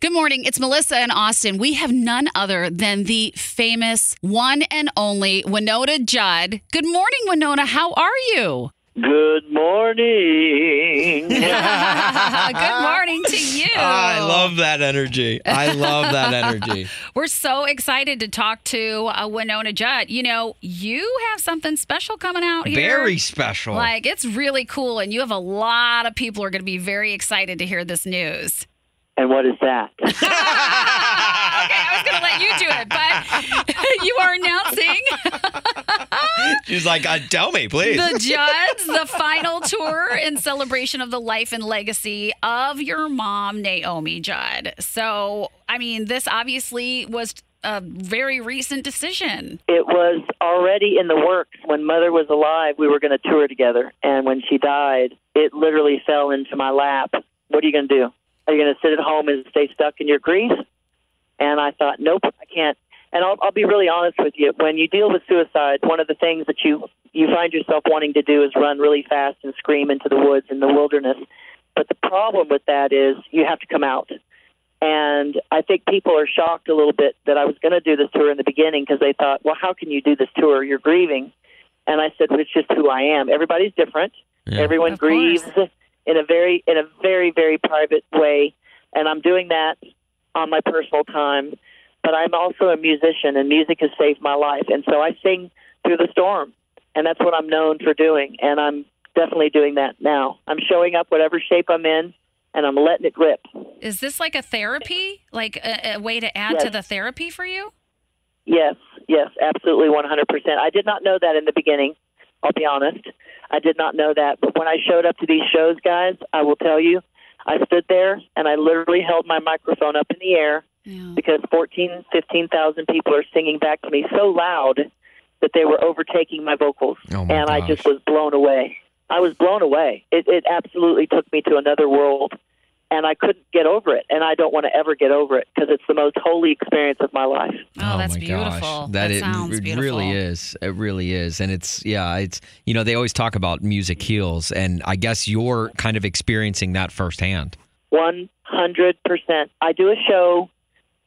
Good morning. It's Melissa and Austin. We have none other than the famous one and only Wynonna Judd. Good morning, Wynonna. How are you? Good morning. Good morning to you. I love that energy. I love that energy. We're so excited to talk to uh, Wynonna Judd. You know, you have something special coming out here. Very special. Like, it's really cool, and you have a lot of people who are going to be very excited to hear this news. And what is that? okay, I was going to let you do it, but you are announcing She's like, uh, tell me, please. the Judds, the final tour in celebration of the life and legacy of your mom, Naomi Judd. So, I mean, this obviously was a very recent decision. it was already in the works when mother was alive. We were going to tour together, and when she died, it literally fell into my lap. What are you going to do? Are you going to sit at home and stay stuck in your grief? And I thought, nope, I can't. And I'll, I'll be really honest with you. When you deal with suicide, one of the things that you you find yourself wanting to do is run really fast and scream into the woods in the wilderness. But the problem with that is you have to come out. And I think people are shocked a little bit that I was going to do this tour in the beginning because they thought, well, how can you do this tour? You're grieving. And I said, well, it's just who I am. Everybody's different. Yeah. Everyone Of course. In a very in a very very private way, and I'm doing that on my personal time. But I'm also a musician, and music has saved my life. And so I sing through the storm, and that's what I'm known for doing. And I'm definitely doing that now. I'm showing up whatever shape I'm in, and I'm letting it rip. Is this like a therapy, like a, a way to add to the therapy for you? Yes, yes, absolutely 100%. I did not know that in the beginning. I'll be honest. I did not know that. But when I showed up to these shows, guys, I will tell you, I stood there and I literally held my microphone up in the air Yeah. because 14, 15,000 people are singing back to me so loud that they were overtaking my vocals. Oh, my and I just was blown away. I was blown away. It, it absolutely took me to another world. And I couldn't get over it, and I don't want to ever get over it because it's the most holy experience of my life. Oh, that's my beautiful. Gosh. That, it, sounds it beautiful. really is. It really is. And it's, yeah, it's, you know, they always talk about music heals. And I guess you're kind of experiencing that firsthand. One hundred percent. I do a show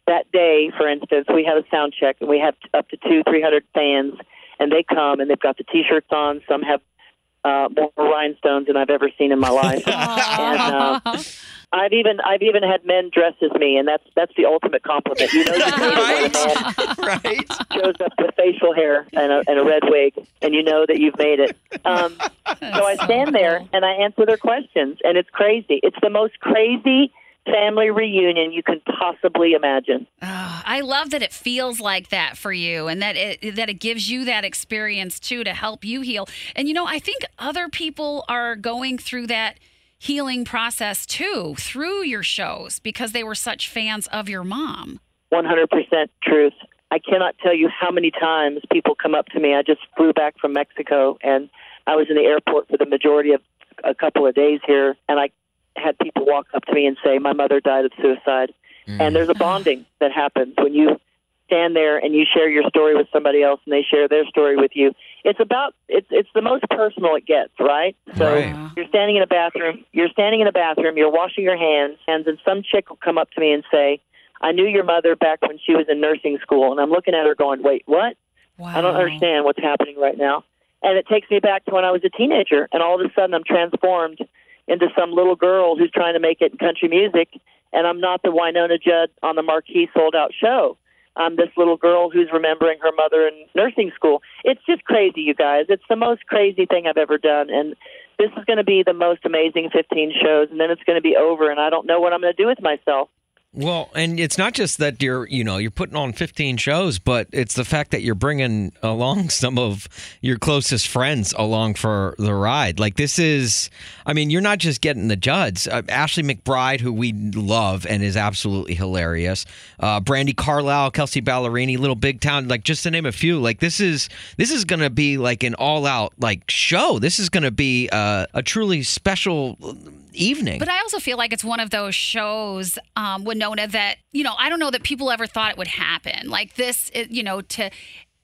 that day, for instance. We have a sound check, and we have up to two, three hundred fans, and they come and they've got the T-shirts on. Some have uh, more rhinestones than I've ever seen in my life. and uh, I've even I've even had men dress as me, and that's that's the ultimate compliment. You know, you made it a man right? shows up with facial hair and a, and a red wig, and you know that you've made it. Um, so I stand there and I answer their questions, and it's crazy. It's the most crazy family reunion you can possibly imagine. Oh, I love that it feels like that for you and that it that it gives you that experience too to help you heal. And you know, I think other people are going through that healing process too through your shows because they were such fans of your mom. 100% truth. I cannot tell you how many times people come up to me. I just flew back from Mexico and I was in the airport for the majority of a couple of days here and I had people walk up to me and say my mother died of suicide. Mm. And there's a bonding that happens when you stand there and you share your story with somebody else and they share their story with you. It's about it's it's the most personal it gets, right? So Right. you're standing in a bathroom, you're standing in a bathroom, you're washing your hands, and then some chick will come up to me and say, "I knew your mother back when she was in nursing school." And I'm looking at her going, "Wait, what?" Wow. I don't understand what's happening right now. And it takes me back to when I was a teenager, and all of a sudden I'm transformed into some little girl who's trying to make it in country music, and I'm not the Wynonna Judd on the marquee sold out show. I'm this little girl who's remembering her mother in nursing school. It's just crazy, you guys. It's the most crazy thing I've ever done, and this is going to be the most amazing 15 shows, and then it's going to be over, and I don't know what I'm going to do with myself. Well, and it's not just that you're, you know, you're putting on 15 shows, but it's the fact that you're bringing along some of your closest friends along for the ride. Like this is, I mean, you're not just getting the Judds. Uh, Ashley McBryde, who we love and is absolutely hilarious. Uh, Brandi Carlile, Kelsea Ballerini, Little Big Town, like just to name a few. Like this is this is going to be like an all out like show. This is going to be uh, a truly special evening. But I also feel like it's one of those shows, um, Wynonna, that you know I don't know that people ever thought it would happen. Like this, it, you know, to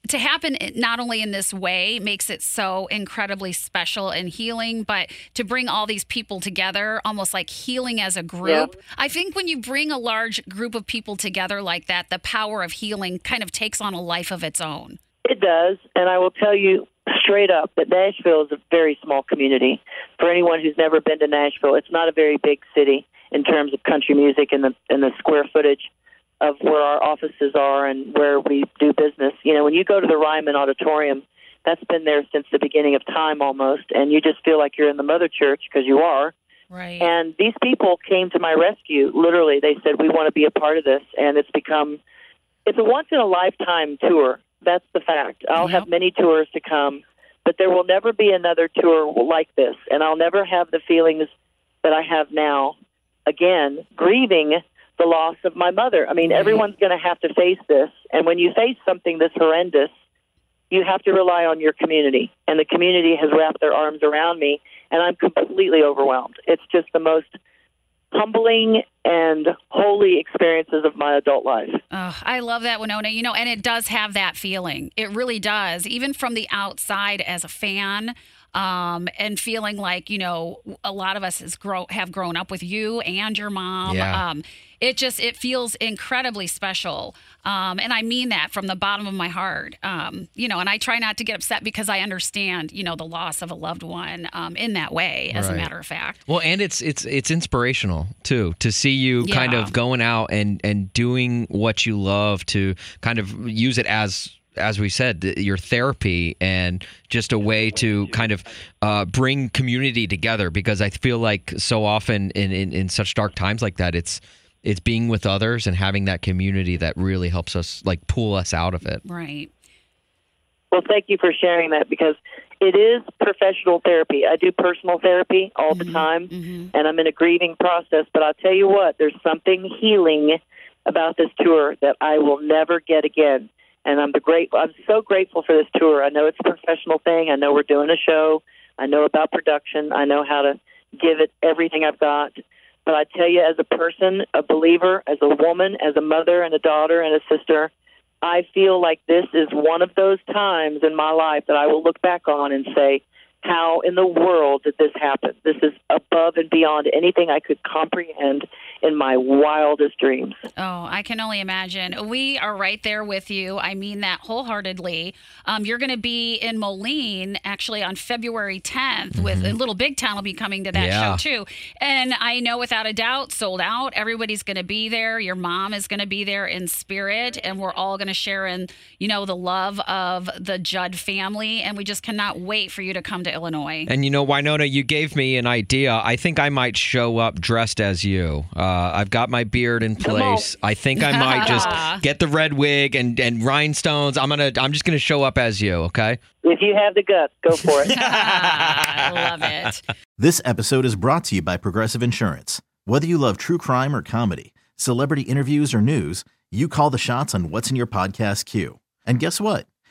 to happen not only in this way makes it so incredibly special and healing, but to bring all these people together, almost like healing as a group. Yeah. I think when you bring a large group of people together like that, the power of healing kind of takes on a life of its own. It does, and I will tell you straight up that Nashville is a very small community. For anyone who's never been to Nashville, it's not a very big city in terms of country music and the and the square footage of where our offices are and where we do business. You know, when you go to the Ryman Auditorium, that's been there since the beginning of time almost, and you just feel like you're in the mother church because you are. Right. And these people came to my rescue. Literally, they said, "We want to be a part of this," and it's become it's a once in a lifetime tour. That's the fact. I'll Yep. have many tours to come, but there will never be another tour like this, and I'll never have the feelings that I have now. Again, grieving the loss of my mother. I mean, everyone's going to have to face this, and when you face something this horrendous, you have to rely on your community, and the community has wrapped their arms around me, and I'm completely overwhelmed. It's just the most humbling and holy experiences of my adult life. Oh, I love that, Wynonna. You know, and it does have that feeling. It really does. Even from the outside as a fan, um, and feeling like, you know, a lot of us has grow, have grown up with you and your mom. Yeah. Um, it just, it feels incredibly special. Um, and I mean that from the bottom of my heart. Um, you know, and I try not to get upset because I understand, you know, the loss of a loved one um, in that way, as a matter of fact. Well, and it's it's it's inspirational too to see you kind of going out and and doing what you love to kind of use it as as we said your therapy and just a way to kind of uh, bring community together because I feel like so often in, in in such dark times like that it's it's being with others and having that community that really helps us like pull us out of it. Right. Well, thank you for sharing that because it is professional therapy. I do personal therapy all the time, and I'm in a grieving process. But I'll tell you what, there's something healing about this tour that I will never get again. And I'm the great. I'm so grateful for this tour. I know it's a professional thing. I know we're doing a show. I know about production. I know how to give it everything I've got. But I tell you, as a person, a believer, as a woman, as a mother and a daughter and a sister, I feel like this is one of those times in my life that I will look back on and say, how in the world did this happen? This is above and beyond anything I could comprehend in my wildest dreams. Oh, I can only imagine. We are right there with you. I mean that wholeheartedly. Um, you're going to be in Moline actually on February 10th with and Little Big Town will be coming to that Yeah. show too. And I know without a doubt, sold out. Everybody's going to be there. Your mom is going to be there in spirit, and we're all going to share in you know the love of the Judd family. And we just cannot wait for you to come to Illinois. And you know, Wynonna, you gave me an idea. I think I might show up dressed as you. Uh, I've got my beard in place. I think I might just get the red wig and, and rhinestones. I'm gonna. I'm just gonna show up as you. Okay. If you have the guts, go for it. I love it. This episode is brought to you by Progressive Insurance. Whether you love true crime or comedy, celebrity interviews or news, you call the shots on what's in your podcast queue. And guess what?